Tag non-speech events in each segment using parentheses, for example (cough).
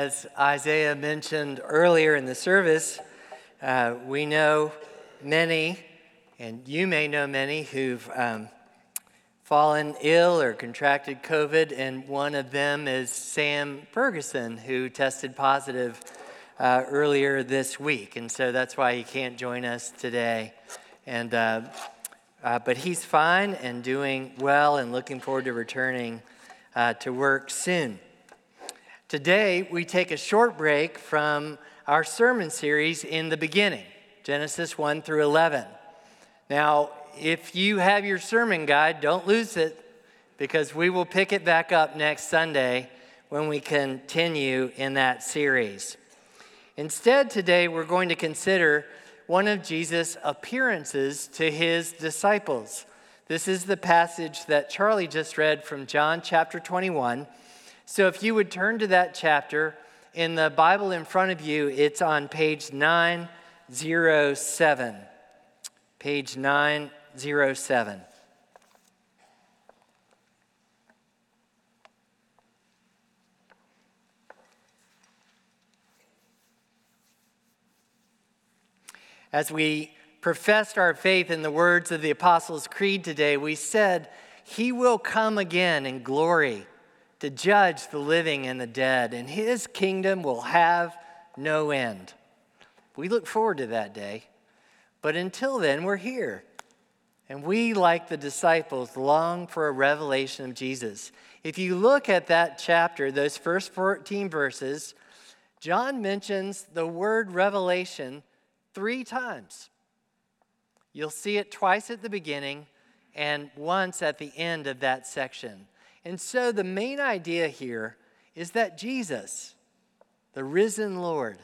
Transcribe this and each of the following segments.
As Isaiah mentioned earlier in the service, uh, we know many, and you may know many, who've um, fallen ill or contracted COVID, and one of them is Sam Ferguson, who tested positive uh, earlier this week. And so that's why he can't join us today. And, uh, uh but he's fine and doing well and looking forward to returning uh, to work soon. Today, we take a short break from our sermon series in the beginning, Genesis 1 through 11. Now, if you have your sermon guide, don't lose it because we will pick it back up next Sunday when we continue in that series. Instead, today we're going to consider one of Jesus' appearances to his disciples. This is the passage that Charlie just read from John chapter 21 so if you would turn to that chapter in the Bible in front of you, it's on page 907. Page 907. As we professed our faith in the words of the Apostles' Creed today, we said, He will come again in glory to judge the living and the dead, and his kingdom will have no end. We look forward to that day. But until then, we're here. And we, like the disciples, long for a revelation of Jesus. If you look at that chapter, those first 14 verses, John mentions the word revelation three times. You'll see it twice at the beginning and once at the end of that section. And so the main idea here is that Jesus, the risen Lord,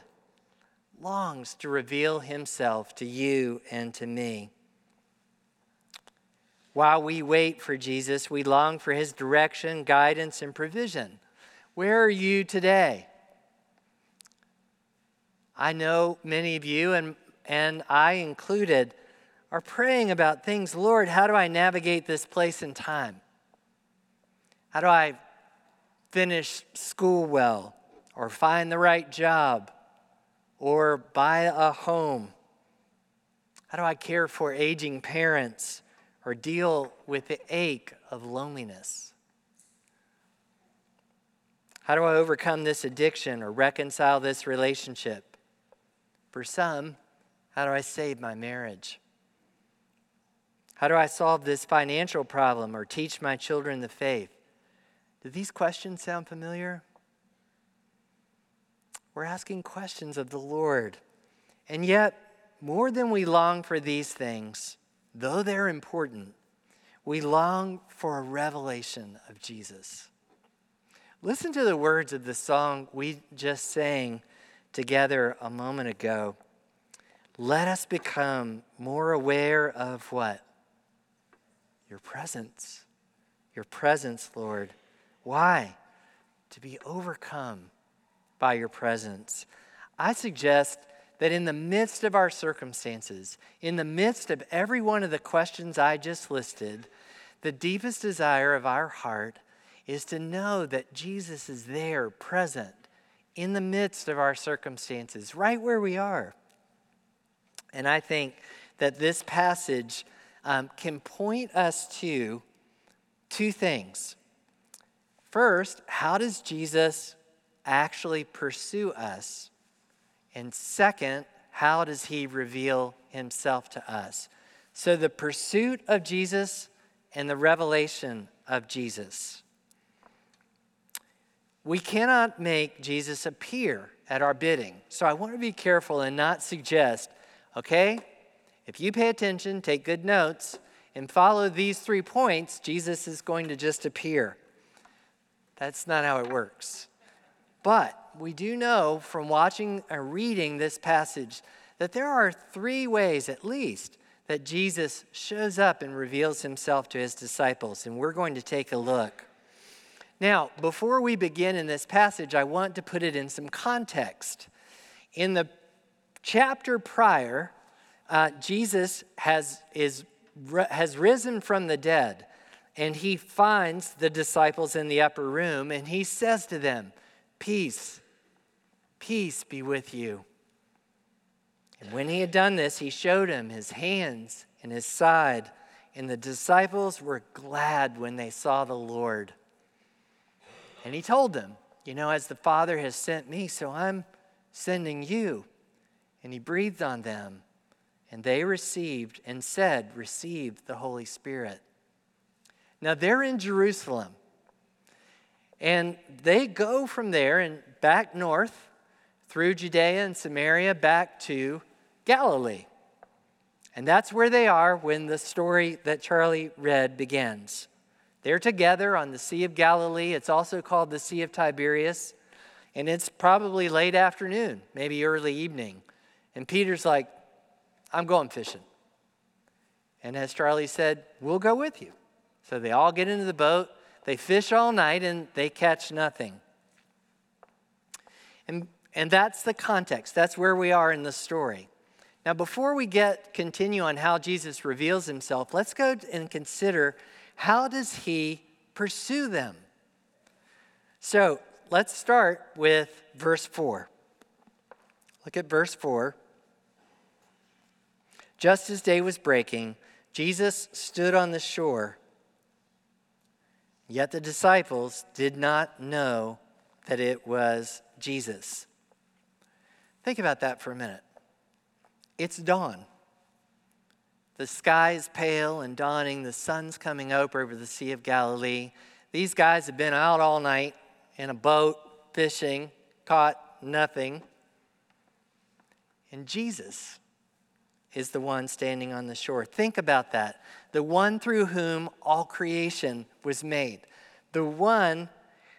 longs to reveal himself to you and to me. While we wait for Jesus, we long for his direction, guidance, and provision. Where are you today? I know many of you, and, and I included, are praying about things. Lord, how do I navigate this place and time? How do I finish school well, or find the right job, or buy a home? How do I care for aging parents or deal with the ache of loneliness? How do I overcome this addiction or reconcile this relationship? For some, how do I save my marriage? How do I solve this financial problem or teach my children the faith? Do these questions sound familiar? We're asking questions of the Lord. And yet, more than we long for these things, though they're important, we long for a revelation of Jesus. Listen to the words of the song we just sang together a moment ago. Let us become more aware of what? Your presence. Your presence, Lord. Why? To be overcome by your presence. I suggest that in the midst of our circumstances, in the midst of every one of the questions I just listed, the deepest desire of our heart is to know that Jesus is there, present, in the midst of our circumstances, right where we are. And I think that this passage um, can point us to two things. First, how does Jesus actually pursue us? And second, how does he reveal himself to us? So, the pursuit of Jesus and the revelation of Jesus. We cannot make Jesus appear at our bidding. So, I want to be careful and not suggest, okay, if you pay attention, take good notes, and follow these three points, Jesus is going to just appear. That's not how it works. But we do know from watching and reading this passage that there are three ways, at least, that Jesus shows up and reveals himself to his disciples. And we're going to take a look. Now, before we begin in this passage, I want to put it in some context. In the chapter prior, uh, Jesus has, is, has risen from the dead and he finds the disciples in the upper room and he says to them, Peace Peace be with you. And when he had done this, he showed him his hands and his side. And the disciples were glad when they saw the Lord. And he told them, You know, as the Father has sent me, so I'm sending you. And he breathed on them, and they received and said, Receive the Holy Spirit. Now they're in Jerusalem. And they go from there and back north through Judea and Samaria back to Galilee. And that's where they are when the story that Charlie read begins. They're together on the Sea of Galilee. It's also called the Sea of Tiberias. And it's probably late afternoon, maybe early evening. And Peter's like, I'm going fishing. And as Charlie said, we'll go with you. So they all get into the boat, they fish all night, and they catch nothing. And, and that's the context. That's where we are in the story. Now, before we get continue on how Jesus reveals himself, let's go and consider how does he pursue them? So let's start with verse 4. Look at verse 4. Just as day was breaking, Jesus stood on the shore. Yet the disciples did not know that it was Jesus. Think about that for a minute. It's dawn. The sky is pale and dawning. The sun's coming up over the Sea of Galilee. These guys have been out all night in a boat, fishing, caught nothing. And Jesus is the one standing on the shore. Think about that. The one through whom all creation was made. The one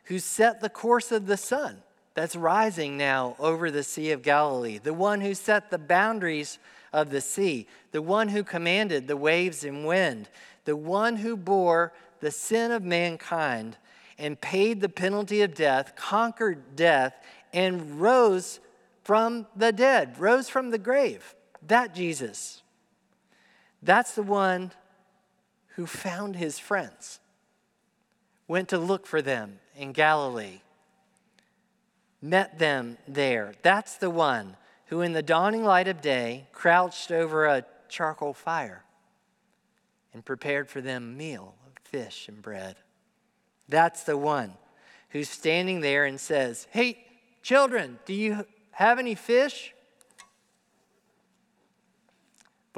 who set the course of the sun that's rising now over the Sea of Galilee. The one who set the boundaries of the sea. The one who commanded the waves and wind. The one who bore the sin of mankind and paid the penalty of death, conquered death, and rose from the dead, rose from the grave. That Jesus. That's the one who found his friends, went to look for them in Galilee, met them there. That's the one who, in the dawning light of day, crouched over a charcoal fire and prepared for them a meal of fish and bread. That's the one who's standing there and says, Hey, children, do you have any fish?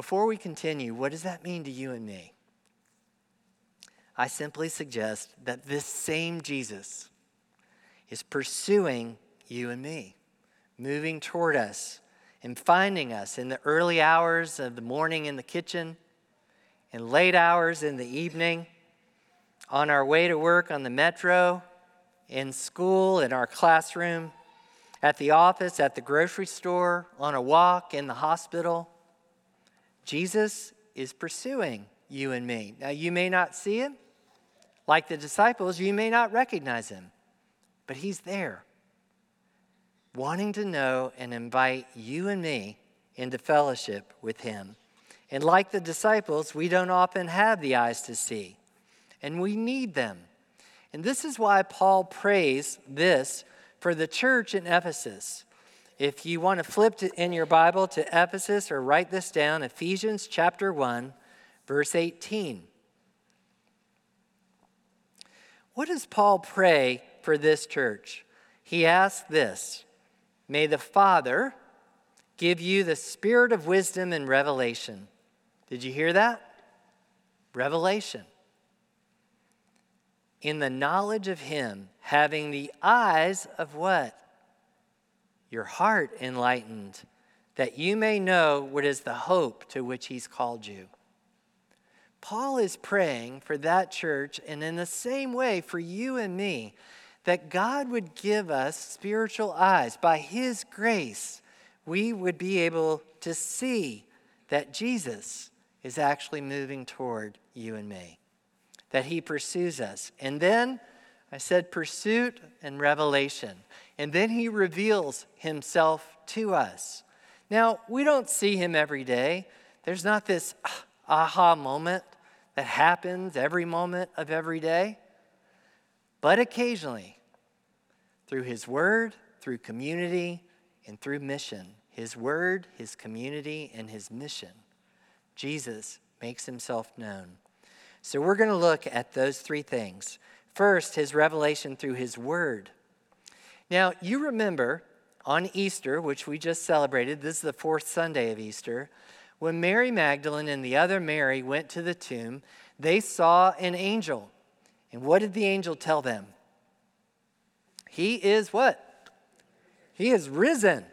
Before we continue, what does that mean to you and me? I simply suggest that this same Jesus is pursuing you and me, moving toward us and finding us in the early hours of the morning in the kitchen, in late hours in the evening on our way to work on the metro, in school, in our classroom, at the office, at the grocery store, on a walk, in the hospital. Jesus is pursuing you and me. Now, you may not see him. Like the disciples, you may not recognize him, but he's there, wanting to know and invite you and me into fellowship with him. And like the disciples, we don't often have the eyes to see and we need them. And this is why Paul prays this for the church in Ephesus. If you want to flip to, in your Bible to Ephesus or write this down, Ephesians chapter 1, verse 18. What does Paul pray for this church? He asks this May the Father give you the spirit of wisdom and revelation. Did you hear that? Revelation in the knowledge of Him, having the eyes of what? Your heart enlightened, that you may know what is the hope to which He's called you. Paul is praying for that church, and in the same way for you and me, that God would give us spiritual eyes. By His grace, we would be able to see that Jesus is actually moving toward you and me that he pursues us. And then I said pursuit and revelation. And then he reveals himself to us. Now, we don't see him every day. There's not this ah, aha moment that happens every moment of every day. But occasionally, through his word, through community, and through mission his word, his community, and his mission. Jesus makes himself known. So we're going to look at those three things. First, his revelation through his word. Now, you remember on Easter, which we just celebrated, this is the fourth Sunday of Easter, when Mary Magdalene and the other Mary went to the tomb, they saw an angel. And what did the angel tell them? He is what? He is risen.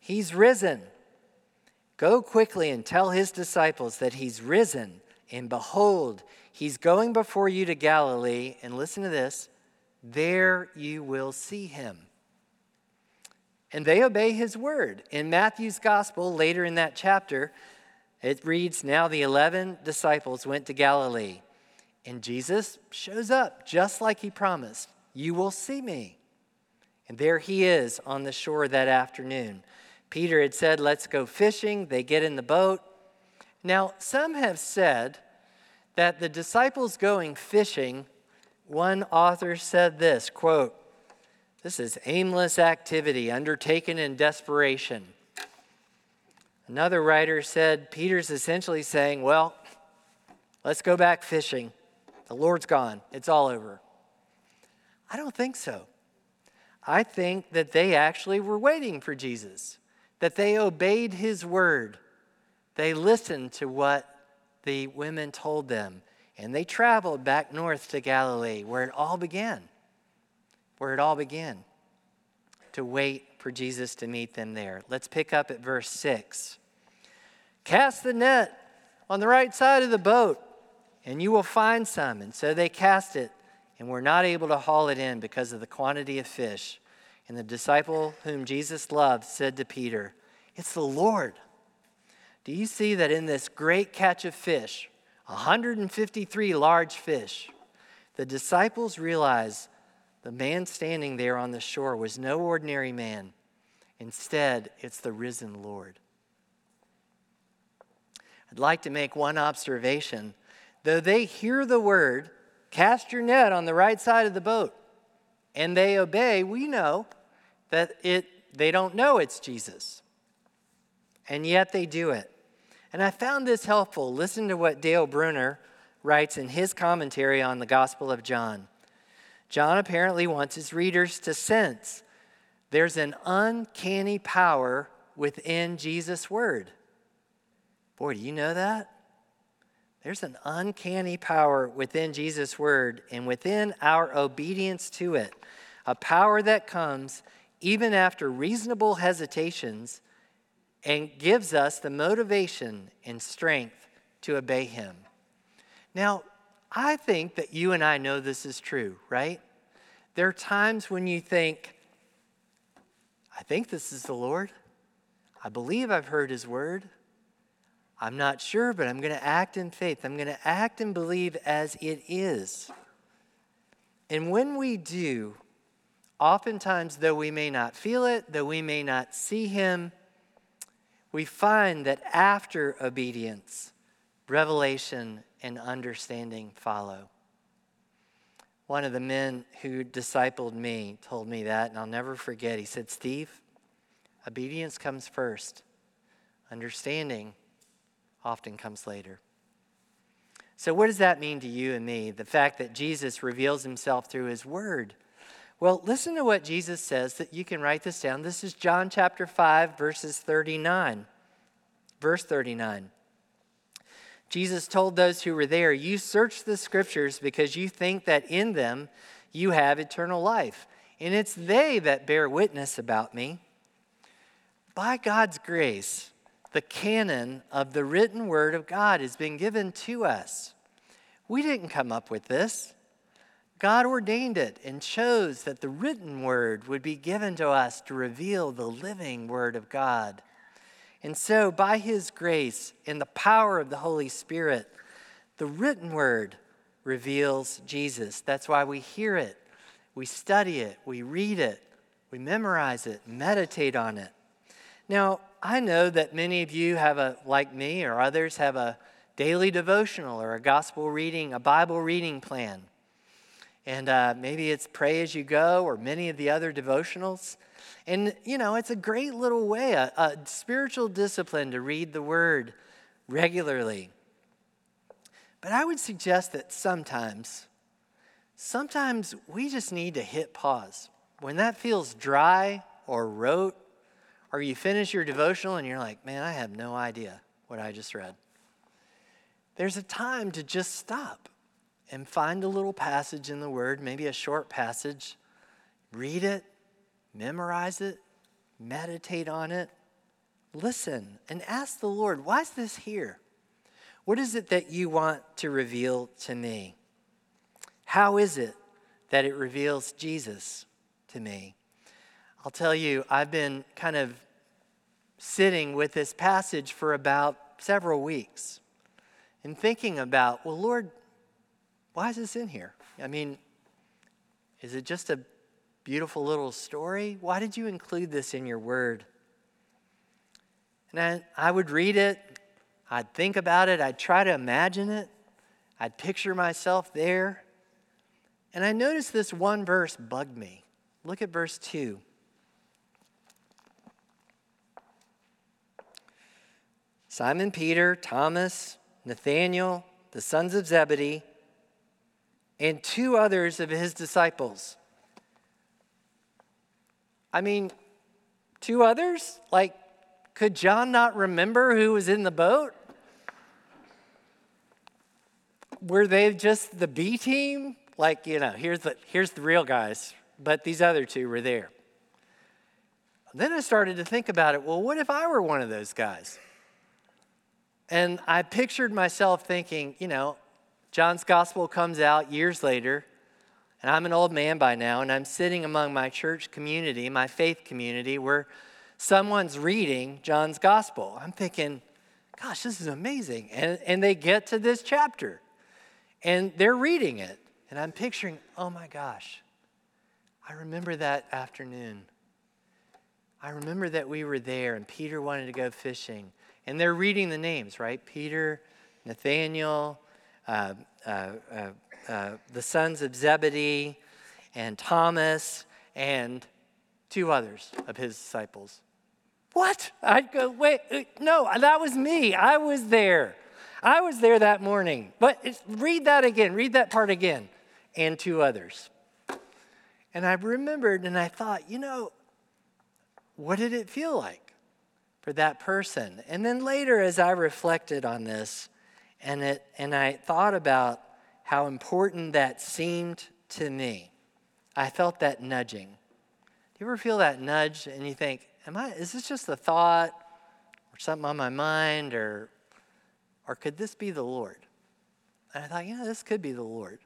He's risen. Go quickly and tell his disciples that he's risen. And behold, he's going before you to Galilee. And listen to this there you will see him. And they obey his word. In Matthew's gospel, later in that chapter, it reads Now the 11 disciples went to Galilee. And Jesus shows up just like he promised. You will see me. And there he is on the shore that afternoon. Peter had said, Let's go fishing. They get in the boat. Now, some have said that the disciples going fishing, one author said this quote, This is aimless activity undertaken in desperation. Another writer said, Peter's essentially saying, Well, let's go back fishing. The Lord's gone, it's all over. I don't think so. I think that they actually were waiting for Jesus, that they obeyed his word. They listened to what the women told them, and they traveled back north to Galilee, where it all began. Where it all began. To wait for Jesus to meet them there. Let's pick up at verse 6. Cast the net on the right side of the boat, and you will find some. And so they cast it and were not able to haul it in because of the quantity of fish. And the disciple whom Jesus loved said to Peter, It's the Lord. Do you see that in this great catch of fish, 153 large fish, the disciples realized the man standing there on the shore was no ordinary man. Instead, it's the risen Lord. I'd like to make one observation. Though they hear the word, Cast your net on the right side of the boat. And they obey. We know that it, they don't know it's Jesus. And yet they do it. And I found this helpful. Listen to what Dale Bruner writes in his commentary on the Gospel of John. John apparently wants his readers to sense there's an uncanny power within Jesus' word. Boy, do you know that? There's an uncanny power within Jesus' word and within our obedience to it, a power that comes even after reasonable hesitations and gives us the motivation and strength to obey Him. Now, I think that you and I know this is true, right? There are times when you think, I think this is the Lord. I believe I've heard His word. I'm not sure, but I'm going to act in faith. I'm going to act and believe as it is. And when we do, oftentimes, though we may not feel it, though we may not see Him, we find that after obedience, revelation and understanding follow. One of the men who discipled me told me that, and I'll never forget. He said, Steve, obedience comes first, understanding often comes later. So, what does that mean to you and me? The fact that Jesus reveals himself through his word. Well, listen to what Jesus says that you can write this down. This is John chapter 5, verses 39. Verse 39. Jesus told those who were there, You search the scriptures because you think that in them you have eternal life, and it's they that bear witness about me. By God's grace, the canon of the written word of God has been given to us. We didn't come up with this. God ordained it and chose that the written word would be given to us to reveal the living word of God. And so, by his grace and the power of the Holy Spirit, the written word reveals Jesus. That's why we hear it, we study it, we read it, we memorize it, meditate on it. Now, I know that many of you have a, like me or others, have a daily devotional or a gospel reading, a Bible reading plan. And uh, maybe it's Pray As You Go or many of the other devotionals. And, you know, it's a great little way, a, a spiritual discipline to read the Word regularly. But I would suggest that sometimes, sometimes we just need to hit pause. When that feels dry or rote, or you finish your devotional and you're like, man, I have no idea what I just read. There's a time to just stop and find a little passage in the Word, maybe a short passage, read it, memorize it, meditate on it, listen, and ask the Lord, why is this here? What is it that you want to reveal to me? How is it that it reveals Jesus to me? I'll tell you, I've been kind of sitting with this passage for about several weeks and thinking about, well, Lord, why is this in here? I mean, is it just a beautiful little story? Why did you include this in your word? And I, I would read it, I'd think about it, I'd try to imagine it, I'd picture myself there. And I noticed this one verse bugged me. Look at verse 2. Simon Peter, Thomas, Nathanael, the sons of Zebedee, and two others of his disciples. I mean, two others? Like, could John not remember who was in the boat? Were they just the B team? Like, you know, here's the, here's the real guys, but these other two were there. Then I started to think about it well, what if I were one of those guys? And I pictured myself thinking, you know, John's gospel comes out years later, and I'm an old man by now, and I'm sitting among my church community, my faith community, where someone's reading John's gospel. I'm thinking, gosh, this is amazing. And, and they get to this chapter, and they're reading it. And I'm picturing, oh my gosh, I remember that afternoon. I remember that we were there, and Peter wanted to go fishing. And they're reading the names, right? Peter, Nathaniel, uh, uh, uh, the sons of Zebedee, and Thomas, and two others of his disciples. What? I'd go, wait, uh, no, that was me. I was there. I was there that morning. But read that again, read that part again, and two others. And I remembered and I thought, you know, what did it feel like for that person? And then later, as I reflected on this, and, it, and I thought about how important that seemed to me. I felt that nudging. Do you ever feel that nudge and you think, am I, is this just a thought or something on my mind or, or could this be the Lord? And I thought, you know, this could be the Lord.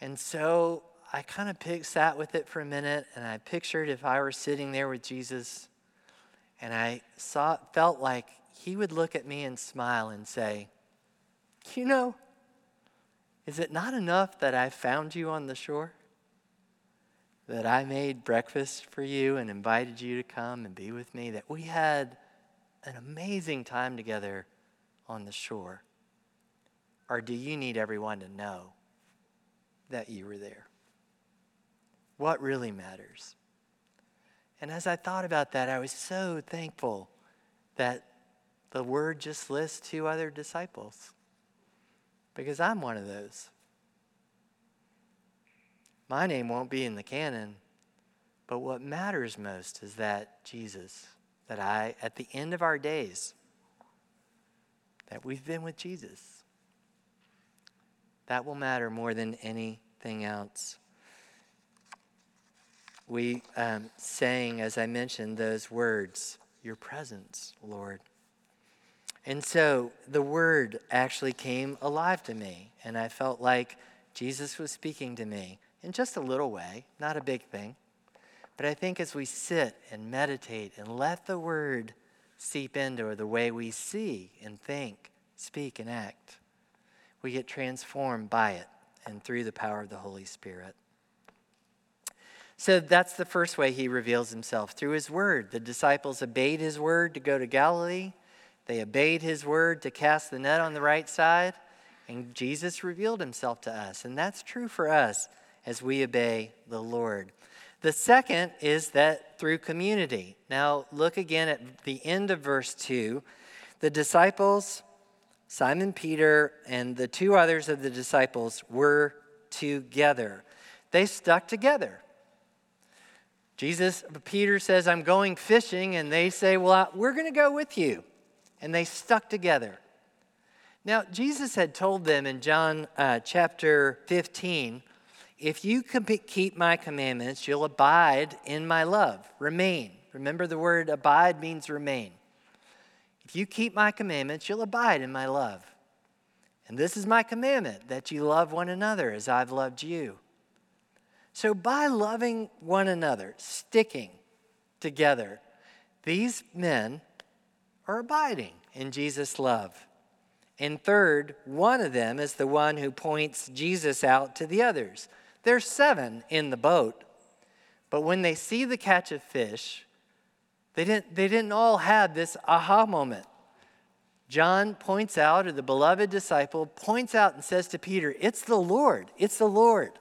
And so I kind of sat with it for a minute and I pictured if I were sitting there with Jesus and I saw, felt like he would look at me and smile and say, you know, is it not enough that I found you on the shore? That I made breakfast for you and invited you to come and be with me? That we had an amazing time together on the shore? Or do you need everyone to know that you were there? What really matters? And as I thought about that, I was so thankful that the word just lists two other disciples because I'm one of those. My name won't be in the canon, but what matters most is that Jesus, that I, at the end of our days, that we've been with Jesus. That will matter more than anything else. We um, sang, as I mentioned, those words, Your presence, Lord. And so the word actually came alive to me, and I felt like Jesus was speaking to me in just a little way, not a big thing. But I think as we sit and meditate and let the word seep into the way we see and think, speak, and act, we get transformed by it and through the power of the Holy Spirit. So that's the first way he reveals himself through his word. The disciples obeyed his word to go to Galilee. They obeyed his word to cast the net on the right side, And Jesus revealed himself to us. And that's true for us as we obey the Lord. The second is that through community. Now, look again at the end of verse 2. The disciples, Simon Peter, and the two others of the disciples were together. They stuck together. Jesus, Peter says, I'm going fishing, and they say, Well, we're going to go with you. And they stuck together. Now, Jesus had told them in John uh, chapter 15, if you keep my commandments, you'll abide in my love, remain. Remember, the word abide means remain. If you keep my commandments, you'll abide in my love. And this is my commandment that you love one another as I've loved you. So, by loving one another, sticking together, these men are abiding in Jesus' love. And third, one of them is the one who points Jesus out to the others. There's seven in the boat, but when they see the catch of fish, they didn't, they didn't all have this aha moment. John points out, or the beloved disciple points out and says to Peter, It's the Lord, it's the Lord.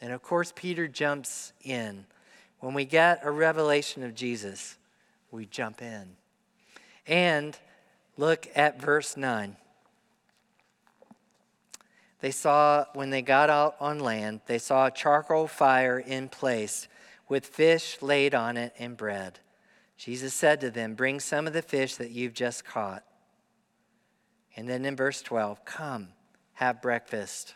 And of course, Peter jumps in. When we get a revelation of Jesus, we jump in. And look at verse 9. They saw, when they got out on land, they saw a charcoal fire in place with fish laid on it and bread. Jesus said to them, Bring some of the fish that you've just caught. And then in verse 12, Come, have breakfast.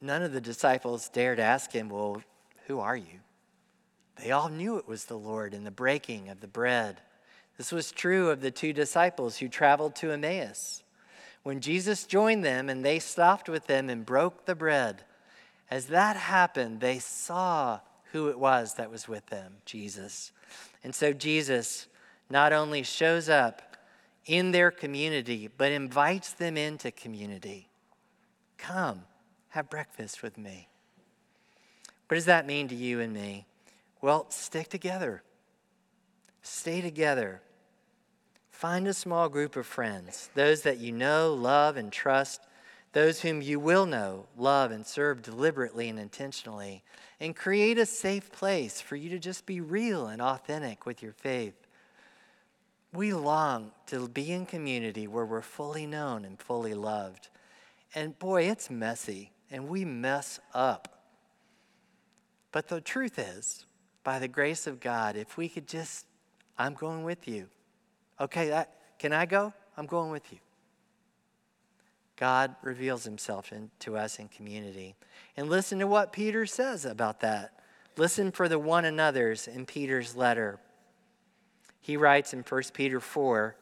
None of the disciples dared ask him, Well, who are you? They all knew it was the Lord in the breaking of the bread. This was true of the two disciples who traveled to Emmaus. When Jesus joined them and they stopped with them and broke the bread, as that happened, they saw who it was that was with them Jesus. And so Jesus not only shows up in their community, but invites them into community. Come, have breakfast with me. What does that mean to you and me? Well, stick together, stay together. Find a small group of friends, those that you know, love, and trust, those whom you will know, love, and serve deliberately and intentionally, and create a safe place for you to just be real and authentic with your faith. We long to be in community where we're fully known and fully loved. And boy, it's messy and we mess up. But the truth is, by the grace of God, if we could just, I'm going with you. Okay, that, can I go? I'm going with you. God reveals himself in, to us in community. And listen to what Peter says about that. Listen for the one another's in Peter's letter. He writes in 1 Peter 4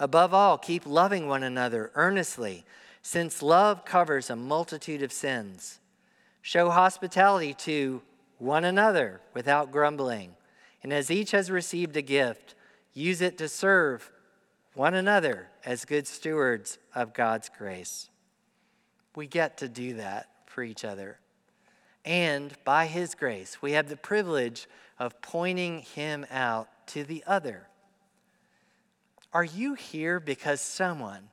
Above all, keep loving one another earnestly since love covers a multitude of sins. Show hospitality to one another without grumbling. And as each has received a gift, use it to serve one another as good stewards of God's grace. We get to do that for each other. And by His grace, we have the privilege of pointing Him out to the other. Are you here because someone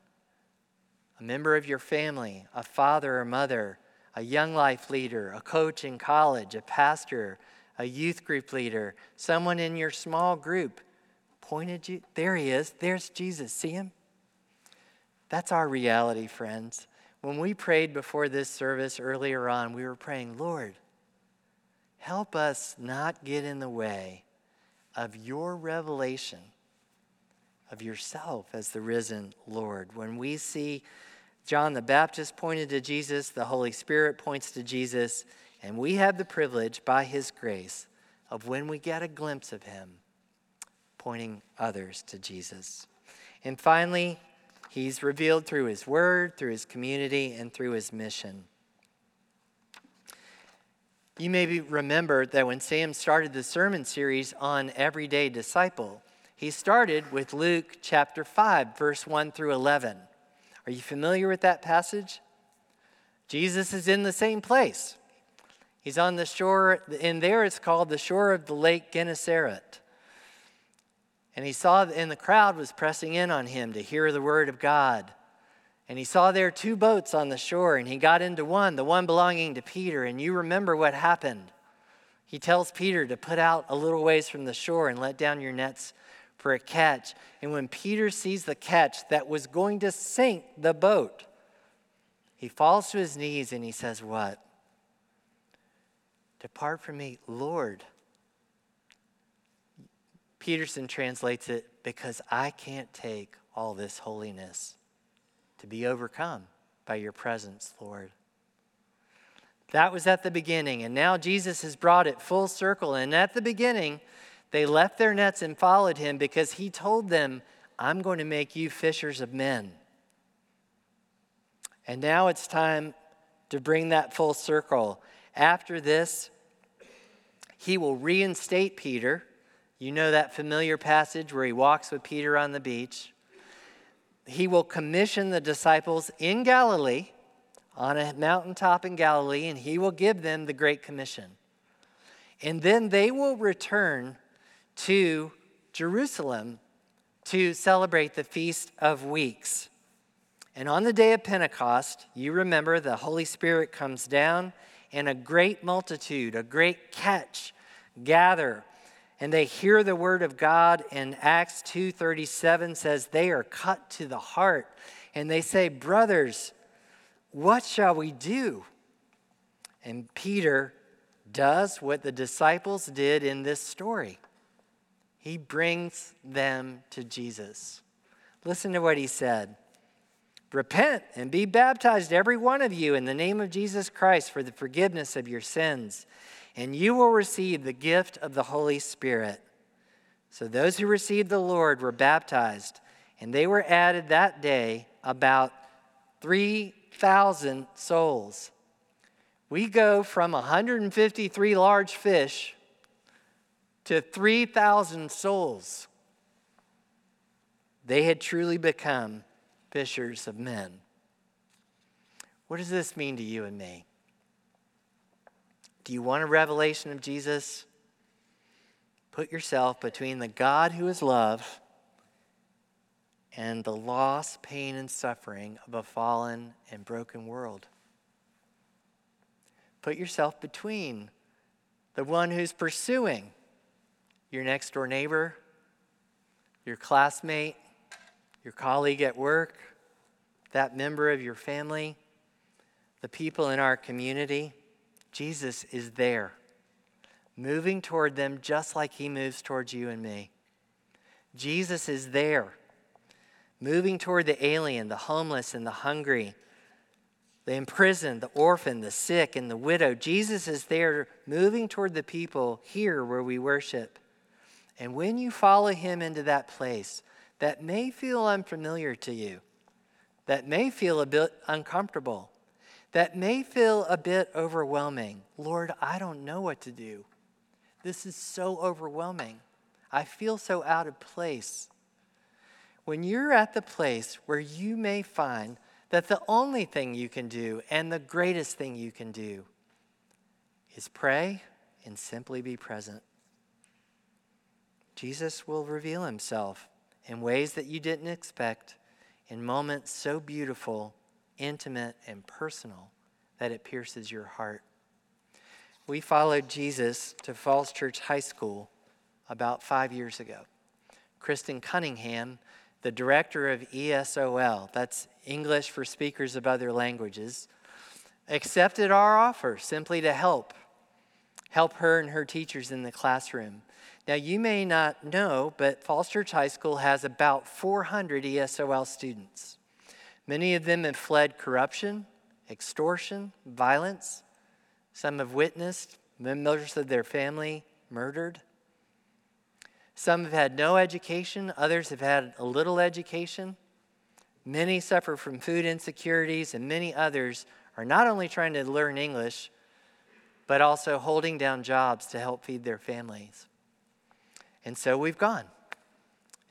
a member of your family, a father or mother, a young life leader, a coach in college, a pastor, a youth group leader, someone in your small group pointed you. There he is. There's Jesus. See him? That's our reality, friends. When we prayed before this service earlier on, we were praying, Lord, help us not get in the way of your revelation of yourself as the risen Lord. When we see John the Baptist pointed to Jesus, the Holy Spirit points to Jesus, and we have the privilege by His grace of when we get a glimpse of Him, pointing others to Jesus. And finally, He's revealed through His Word, through His community, and through His mission. You maybe remember that when Sam started the sermon series on Everyday Disciple, he started with Luke chapter 5, verse 1 through 11. Are you familiar with that passage? Jesus is in the same place. He's on the shore, and there it's called the shore of the lake Gennesaret. And he saw, and the crowd was pressing in on him to hear the word of God. And he saw there two boats on the shore, and he got into one, the one belonging to Peter. And you remember what happened. He tells Peter to put out a little ways from the shore and let down your nets for a catch. And when Peter sees the catch that was going to sink the boat, he falls to his knees and he says, What? Depart from me, Lord. Peterson translates it because I can't take all this holiness to be overcome by your presence, Lord. That was at the beginning, and now Jesus has brought it full circle. And at the beginning, they left their nets and followed him because he told them, I'm going to make you fishers of men. And now it's time to bring that full circle. After this, he will reinstate Peter. You know that familiar passage where he walks with Peter on the beach. He will commission the disciples in Galilee, on a mountaintop in Galilee, and he will give them the Great Commission. And then they will return to Jerusalem to celebrate the Feast of Weeks. And on the day of Pentecost, you remember the Holy Spirit comes down, and a great multitude, a great catch, gather and they hear the word of God. And Acts 2:37 says they are cut to the heart and they say brothers what shall we do? And Peter does what the disciples did in this story he brings them to Jesus listen to what he said Repent and be baptized, every one of you, in the name of Jesus Christ for the forgiveness of your sins, and you will receive the gift of the Holy Spirit. So those who received the Lord were baptized, and they were added that day about 3,000 souls. We go from 153 large fish to 3,000 souls. They had truly become fishers of men. What does this mean to you and me? Do you want a revelation of Jesus? Put yourself between the God who is love and the loss, pain, and suffering of a fallen and broken world. Put yourself between the one who's pursuing your next door neighbor, your classmate, your colleague at work, that member of your family, the people in our community. Jesus is there, moving toward them just like he moves towards you and me. Jesus is there, moving toward the alien, the homeless, and the hungry, the imprisoned, the orphan, the sick, and the widow. Jesus is there, moving toward the people here where we worship. And when you follow him into that place, that may feel unfamiliar to you, that may feel a bit uncomfortable, that may feel a bit overwhelming. Lord, I don't know what to do. This is so overwhelming. I feel so out of place. When you're at the place where you may find that the only thing you can do and the greatest thing you can do is pray and simply be present, Jesus will reveal himself in ways that you didn't expect, in moments so beautiful, intimate, and personal that it pierces your heart. We followed Jesus to Falls Church High School about five years ago. Kristen Cunningham, the director of ESOL, that's English for Speakers of Other Languages, accepted our offer simply to help, help her and her teachers in the classroom. Now, you may not know, but Falls Church High School has about 400 ESOL students. Many of them have fled corruption, extortion, violence. Some have witnessed members of their family murdered. Some have had no education, others have had a little education. Many suffer from food insecurities, and many others are not only trying to learn English, but also holding down jobs to help feed their families. And so we've gone.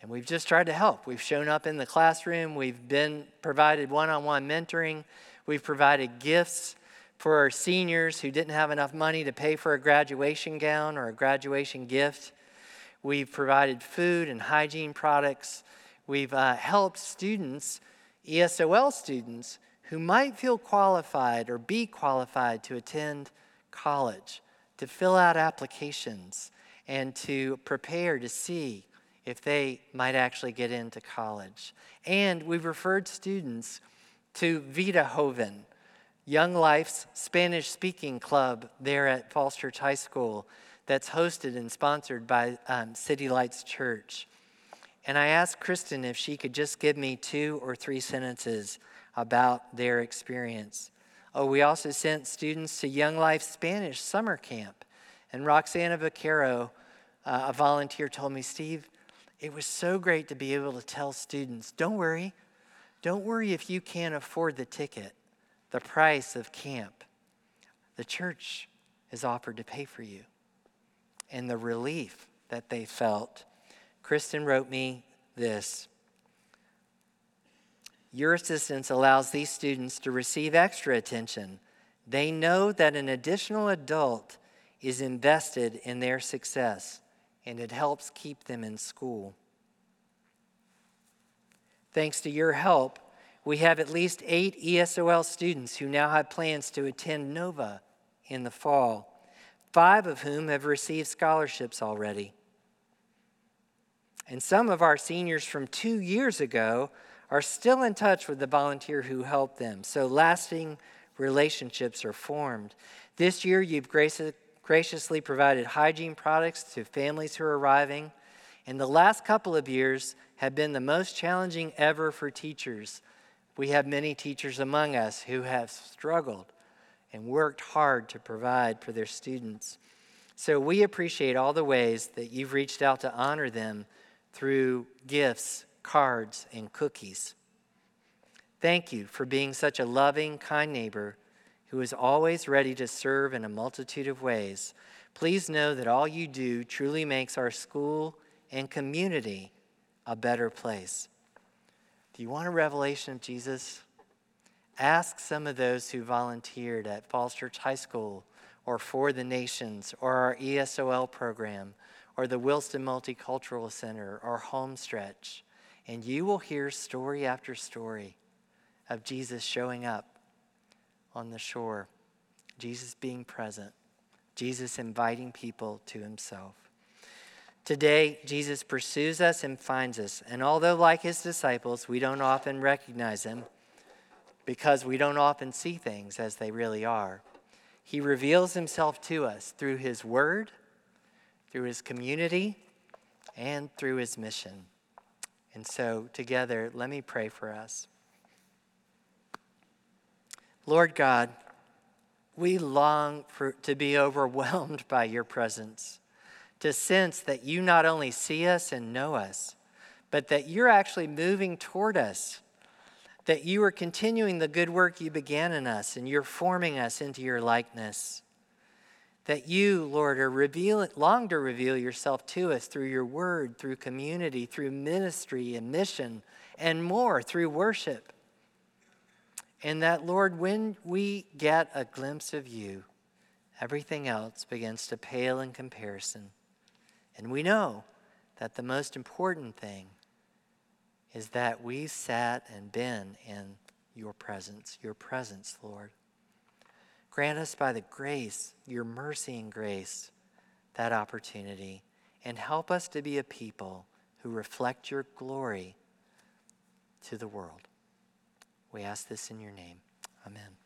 And we've just tried to help. We've shown up in the classroom. We've been provided one on one mentoring. We've provided gifts for our seniors who didn't have enough money to pay for a graduation gown or a graduation gift. We've provided food and hygiene products. We've uh, helped students, ESOL students, who might feel qualified or be qualified to attend college, to fill out applications, and to prepare to see if they might actually get into college. And we've referred students to Vida Joven, Young Life's Spanish speaking club there at Falls Church High School that's hosted and sponsored by um, City Lights Church. And I asked Kristen if she could just give me two or three sentences about their experience. Oh, we also sent students to Young Life Spanish summer camp. And Roxana Vaquero, uh, a volunteer, told me, Steve, it was so great to be able to tell students don't worry, don't worry if you can't afford the ticket, the price of camp. The church is offered to pay for you. And the relief that they felt. Kristen wrote me this Your assistance allows these students to receive extra attention. They know that an additional adult is invested in their success and it helps keep them in school. Thanks to your help, we have at least eight ESOL students who now have plans to attend NOVA in the fall, five of whom have received scholarships already. And some of our seniors from two years ago are still in touch with the volunteer who helped them, so lasting relationships are formed. This year, you've graciously provided hygiene products to families who are arriving. And the last couple of years have been the most challenging ever for teachers. We have many teachers among us who have struggled and worked hard to provide for their students. So we appreciate all the ways that you've reached out to honor them through gifts, cards, and cookies. Thank you for being such a loving, kind neighbor who is always ready to serve in a multitude of ways. Please know that all you do truly makes our school and community a better place. Do you want a revelation of Jesus? Ask some of those who volunteered at Falls Church High School or For the Nations or our ESOL program or the Wilson Multicultural Center or Homestretch, and you will hear story after story of Jesus showing up on the shore, Jesus being present, Jesus inviting people to himself. Today, Jesus pursues us and finds us. And although, like his disciples, we don't often recognize him because we don't often see things as they really are, he reveals himself to us through his word, through his community, and through his mission. And so, together, let me pray for us. Lord God, we long for, to be overwhelmed (laughs) by your presence to sense that you not only see us and know us, but that you're actually moving toward us, that you are continuing the good work you began in us and you're forming us into your likeness. That you, Lord, are reveal, long to reveal yourself to us through your word, through community, through ministry and mission, and more through worship. And that, Lord, when we get a glimpse of you, everything else begins to pale in comparison. And we know that the most important thing is that we sat and been in your presence, your presence, Lord. Grant us by the grace, your mercy and grace, that opportunity, and help us to be a people who reflect your glory to the world. We ask this in your name. Amen.